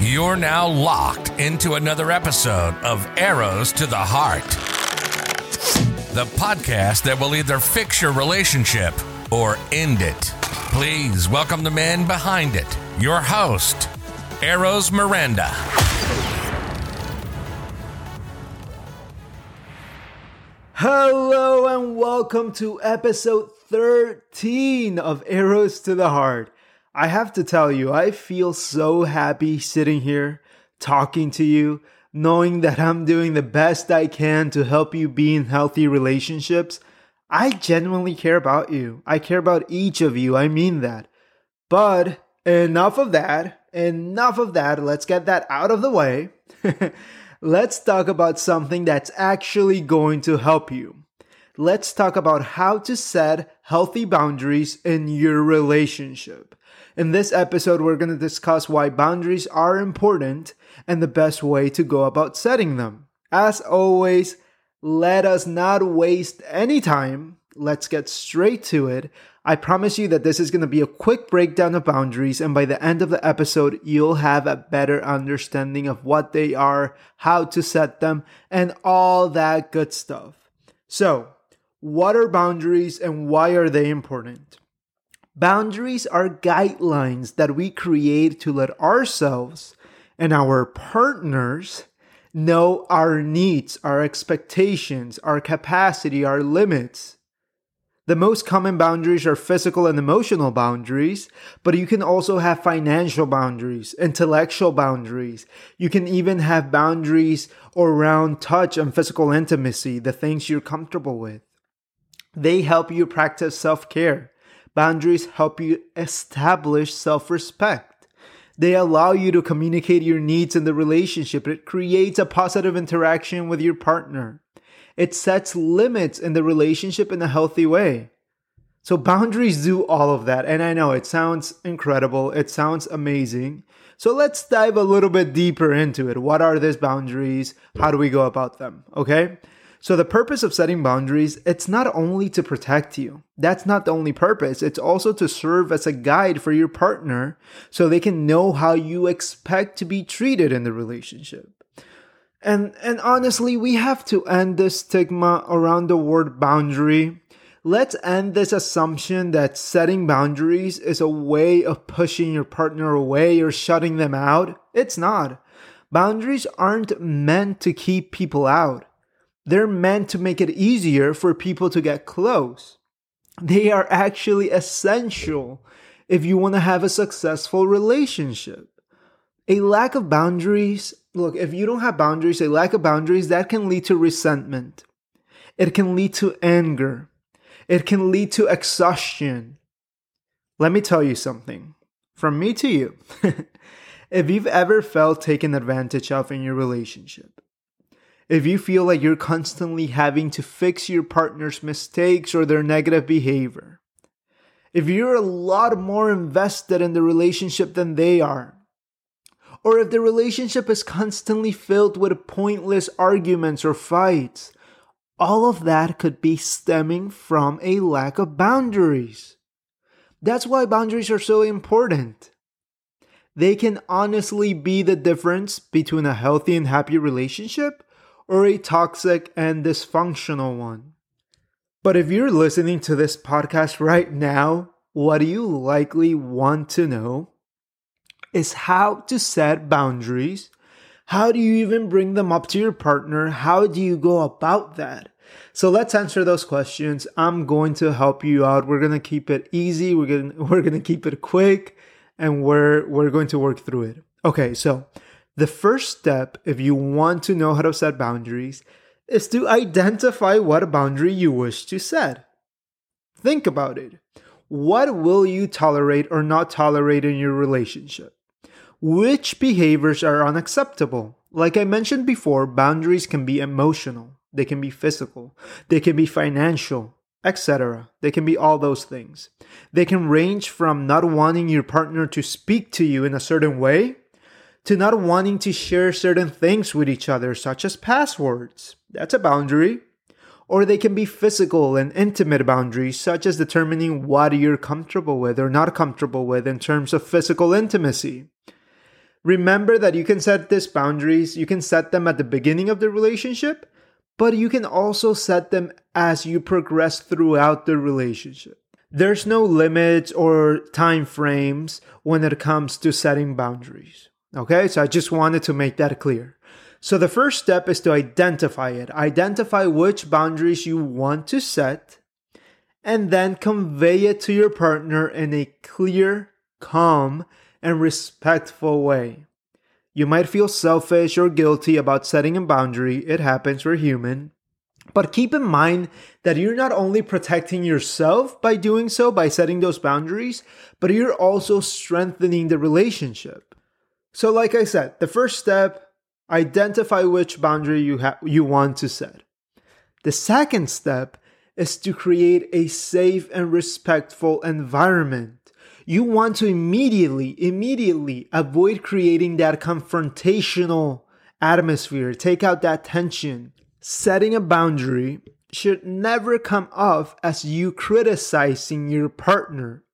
You're now locked into another episode of Arrows to the Heart, the podcast that will either fix your relationship or end it. Please welcome the man behind it, your host, Arrows Miranda. Hello and welcome to episode 13 of Arrows to the Heart. I have to tell you, I feel so happy sitting here talking to you, knowing that I'm doing the best I can to help you be in healthy relationships. I genuinely care about you. I care about each of you. I mean that. But enough of that. Enough of that. Let's get that out of the way. let's talk about something that's actually going to help you. Let's talk about how to set healthy boundaries in your relationship. In this episode, we're going to discuss why boundaries are important and the best way to go about setting them. As always, let us not waste any time. Let's get straight to it. I promise you that this is going to be a quick breakdown of boundaries, and by the end of the episode, you'll have a better understanding of what they are, how to set them, and all that good stuff. So, what are boundaries and why are they important? Boundaries are guidelines that we create to let ourselves and our partners know our needs, our expectations, our capacity, our limits. The most common boundaries are physical and emotional boundaries, but you can also have financial boundaries, intellectual boundaries. You can even have boundaries around touch and physical intimacy, the things you're comfortable with. They help you practice self care. Boundaries help you establish self respect. They allow you to communicate your needs in the relationship. It creates a positive interaction with your partner. It sets limits in the relationship in a healthy way. So boundaries do all of that. And I know it sounds incredible. It sounds amazing. So let's dive a little bit deeper into it. What are these boundaries? How do we go about them? Okay. So the purpose of setting boundaries, it's not only to protect you. That's not the only purpose. It's also to serve as a guide for your partner so they can know how you expect to be treated in the relationship. And and honestly, we have to end the stigma around the word boundary. Let's end this assumption that setting boundaries is a way of pushing your partner away or shutting them out. It's not. Boundaries aren't meant to keep people out. They're meant to make it easier for people to get close. They are actually essential if you want to have a successful relationship. A lack of boundaries look, if you don't have boundaries, a lack of boundaries, that can lead to resentment. It can lead to anger. It can lead to exhaustion. Let me tell you something from me to you. if you've ever felt taken advantage of in your relationship, if you feel like you're constantly having to fix your partner's mistakes or their negative behavior, if you're a lot more invested in the relationship than they are, or if the relationship is constantly filled with pointless arguments or fights. All of that could be stemming from a lack of boundaries. That's why boundaries are so important. They can honestly be the difference between a healthy and happy relationship or a toxic and dysfunctional one. But if you're listening to this podcast right now, what you likely want to know is how to set boundaries. How do you even bring them up to your partner? How do you go about that? So let's answer those questions. I'm going to help you out. We're going to keep it easy. We're going to, we're going to keep it quick and we're we're going to work through it. Okay, so the first step if you want to know how to set boundaries is to identify what boundary you wish to set. Think about it. What will you tolerate or not tolerate in your relationship? Which behaviors are unacceptable? Like I mentioned before, boundaries can be emotional, they can be physical, they can be financial, etc. They can be all those things. They can range from not wanting your partner to speak to you in a certain way to not wanting to share certain things with each other, such as passwords. That's a boundary. Or they can be physical and intimate boundaries, such as determining what you're comfortable with or not comfortable with in terms of physical intimacy. Remember that you can set these boundaries, you can set them at the beginning of the relationship, but you can also set them as you progress throughout the relationship. There's no limits or time frames when it comes to setting boundaries. Okay, so I just wanted to make that clear. So the first step is to identify it. Identify which boundaries you want to set and then convey it to your partner in a clear, calm, and respectful way. You might feel selfish or guilty about setting a boundary. It happens, we're human. But keep in mind that you're not only protecting yourself by doing so, by setting those boundaries, but you're also strengthening the relationship. So, like I said, the first step identify which boundary you, ha- you want to set. The second step is to create a safe and respectful environment. You want to immediately, immediately avoid creating that confrontational atmosphere, take out that tension. Setting a boundary should never come off as you criticizing your partner.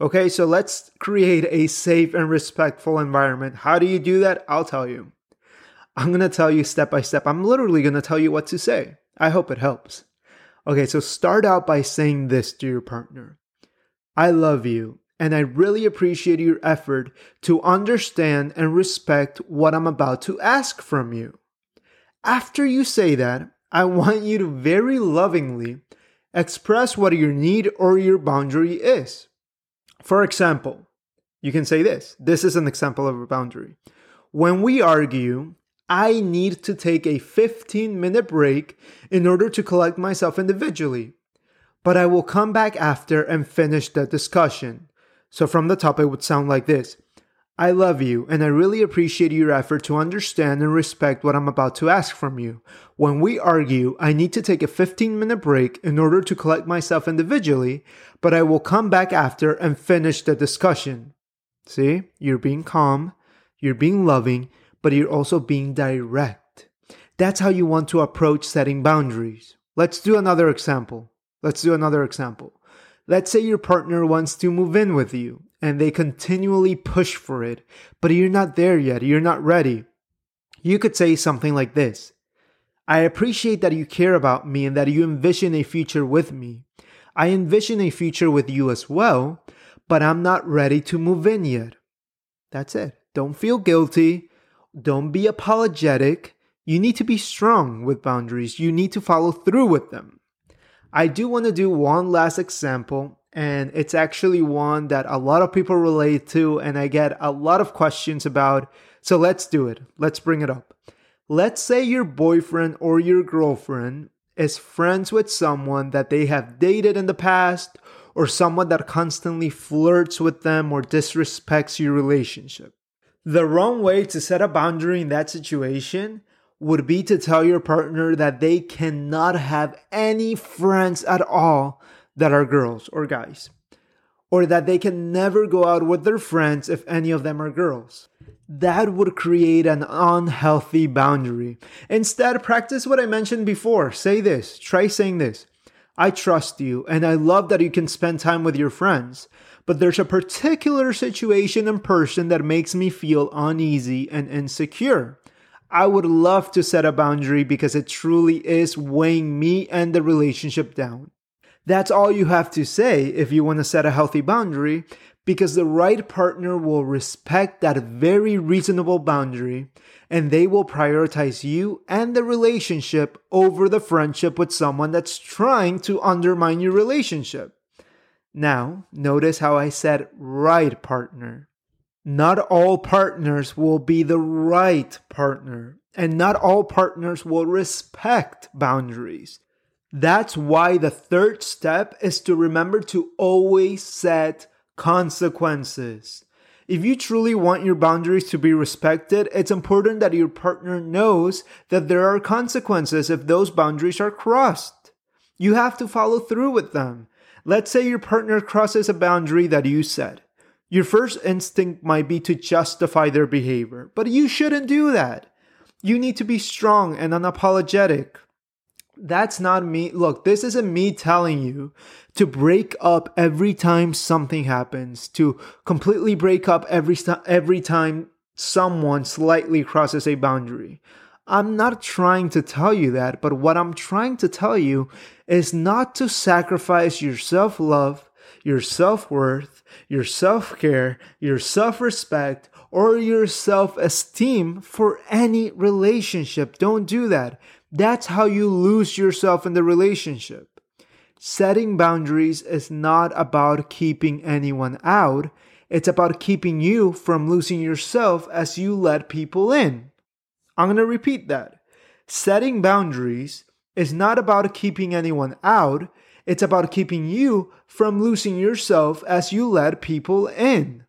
Okay, so let's create a safe and respectful environment. How do you do that? I'll tell you. I'm to tell you step by step. I'm literally to tell you what to say. I hope it helps. Okay, so start out by saying this to your partner I love you, and I really appreciate your effort to understand and respect what I'm about to ask from you. After you say that, I want you to very lovingly express what your need or your boundary is. For example, you can say this. This is an example of a boundary. When we argue, I need to take a 15 minute break in order to collect myself individually. But I will come back after and finish the discussion. So from the top, it would sound like this I love you, and I really appreciate your effort to understand and respect what I'm about to ask from you. When we argue, I need to take a 15 minute break in order to collect myself individually, but I will come back after and finish the discussion. See, you're being calm, you're being loving, but you're also being direct. That's how you want to approach setting boundaries. Let's do another example. Let's do another example. Let's say your partner wants to move in with you and they continually push for it, but you're not there yet. You're not ready. You could say something like this I appreciate that you care about me and that you envision a future with me. I envision a future with you as well, but I'm not ready to move in yet. That's it. Don't feel guilty. Don't be apologetic. You need to be strong with boundaries. You need to follow through with them. I do want to do one last example, and it's actually one that a lot of people relate to, and I get a lot of questions about. So let's do it. Let's bring it up. Let's say your boyfriend or your girlfriend is friends with someone that they have dated in the past, or someone that constantly flirts with them or disrespects your relationship. The wrong way to set a boundary in that situation would be to tell your partner that they cannot have any friends at all that are girls or guys, or that they can never go out with their friends if any of them are girls. That would create an unhealthy boundary. Instead, practice what I mentioned before. Say this, try saying this. I trust you, and I love that you can spend time with your friends but there's a particular situation and person that makes me feel uneasy and insecure. I would love to set a boundary because it truly is weighing me and the relationship down. That's all you have to say if you want to set a healthy boundary, because the right partner will respect that very reasonable boundary and they will prioritize you and the relationship over the friendship with someone that's trying to undermine your relationship. Now, notice how I said right partner. Not all partners will be the right partner, and not all partners will respect boundaries. That's why the third step is to remember to always set consequences. If you truly want your boundaries to be respected, it's important that your partner knows that there are consequences if those boundaries are crossed. You have to follow through with them. Let's say your partner crosses a boundary that you set. Your first instinct might be to justify their behavior, but you shouldn't do that. You need to be strong and unapologetic. That's not me. Look, this isn't me telling you to break up every time something happens, to completely break up every every time someone slightly crosses a boundary. I'm not trying to tell you that, but what I'm trying to tell you is not to sacrifice your self love, your self worth, your self care, your self respect, or your self esteem for any relationship. Don't do that. That's how you lose yourself in the relationship. Setting boundaries is not about keeping anyone out. It's about keeping you from losing yourself as you let people in. I'm going to repeat that. Setting boundaries is not about keeping anyone out. It's about keeping you from losing yourself as you let people in.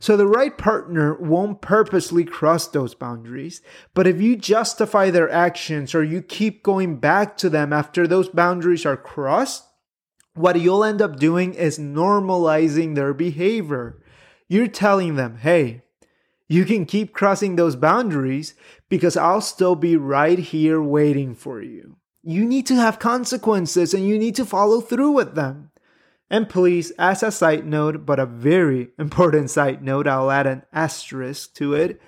So the right partner won't purposely cross those boundaries, but if you justify their actions or you keep going back to them after those boundaries are crossed, what you'll end up doing is normalizing their behavior. You're telling them, hey, you can keep crossing those boundaries because I'll still be right here waiting for you. You need to have consequences and you need to follow through with them. And please, as a side note, but a very important side note, I'll add an asterisk to it.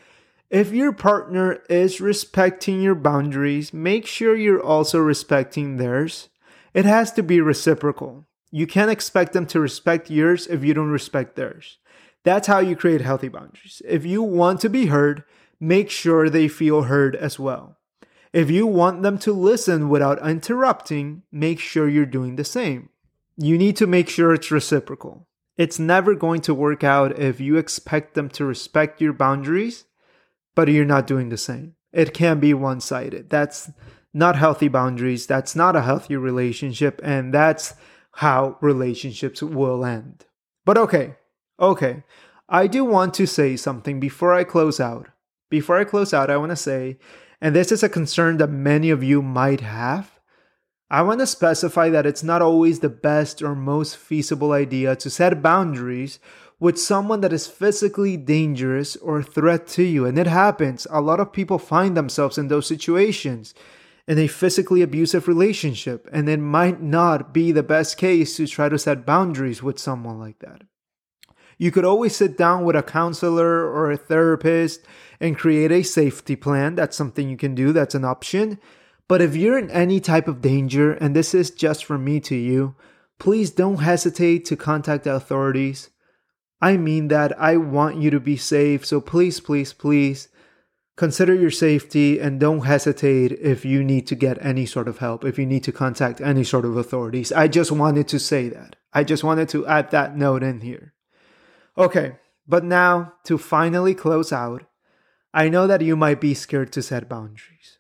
If your partner is respecting your boundaries, make sure you're also respecting theirs. It has to be reciprocal. You can't expect them to respect yours if you don't respect theirs. That's how you create healthy boundaries. If you want to be heard, make sure they feel heard as well. If you want them to listen without interrupting, make sure you're doing the same. You need to make sure it's reciprocal. It's never going to work out if you expect them to respect your boundaries, but you're not doing the same. It can be one sided. That's not healthy boundaries. That's not a healthy relationship. And that's how relationships will end. But okay, Okay, I do want to say something before I close out. Before I close out, I want to say, and this is a concern that many of you might have, I want to specify that it's not always the best or most feasible idea to set boundaries with someone that is physically dangerous or a threat to you. And it happens. A lot of people find themselves in those situations in a physically abusive relationship, and it might not be the best case to try to set boundaries with someone like that. You could always sit down with a counselor or a therapist and create a safety plan. That's something you can do, that's an option. But if you're in any type of danger, and this is just from me to you, please don't hesitate to contact the authorities. I mean that I want you to be safe, so please, please, please consider your safety and don't hesitate if you need to get any sort of help, if you need to contact any sort of authorities. I just wanted to say that. I just wanted to add that note in here. Okay, but now to finally close out, I know that you might be scared to set boundaries.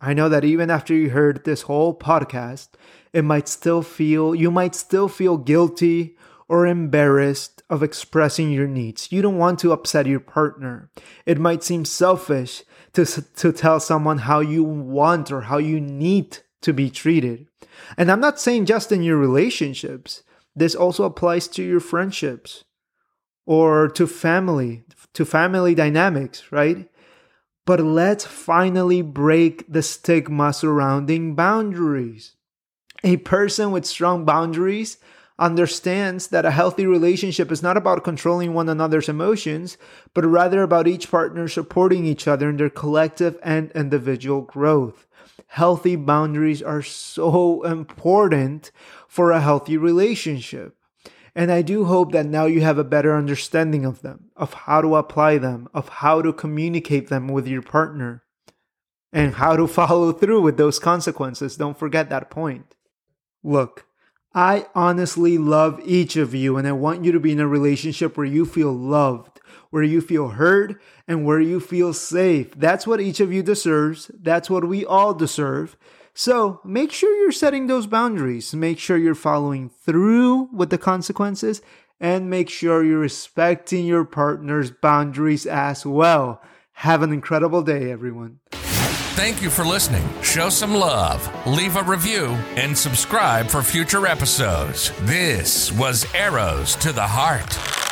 I know that even after you heard this whole podcast, it might still feel, you might still feel guilty or embarrassed of expressing your needs. You don't want to upset your partner. It might seem selfish to, to tell someone how you want or how you need to be treated. And I'm not saying just in your relationships, this also applies to your friendships or to family, to family dynamics, right? But let's finally break the stigma surrounding boundaries. A person with strong boundaries understands that a healthy relationship is not about controlling one another's emotions, but rather about each partner supporting each other in their collective and individual growth. Healthy boundaries are so important for a healthy relationship. And I do hope that now you have a better understanding of them, of how to apply them, of how to communicate them with your partner, and how to follow through with those consequences. Don't forget that point. Look, I honestly love each of you, and I want you to be in a relationship where you feel loved, where you feel heard, and where you feel safe. That's what each of you deserves. That's what we all deserve. So make sure you're setting those boundaries. Make sure you're following through with the consequences and make sure you're respecting your partner's boundaries as well. Have an incredible day, everyone. Thank you for listening. Show some love, leave a review, and subscribe for future episodes. This was Arrows to the Heart.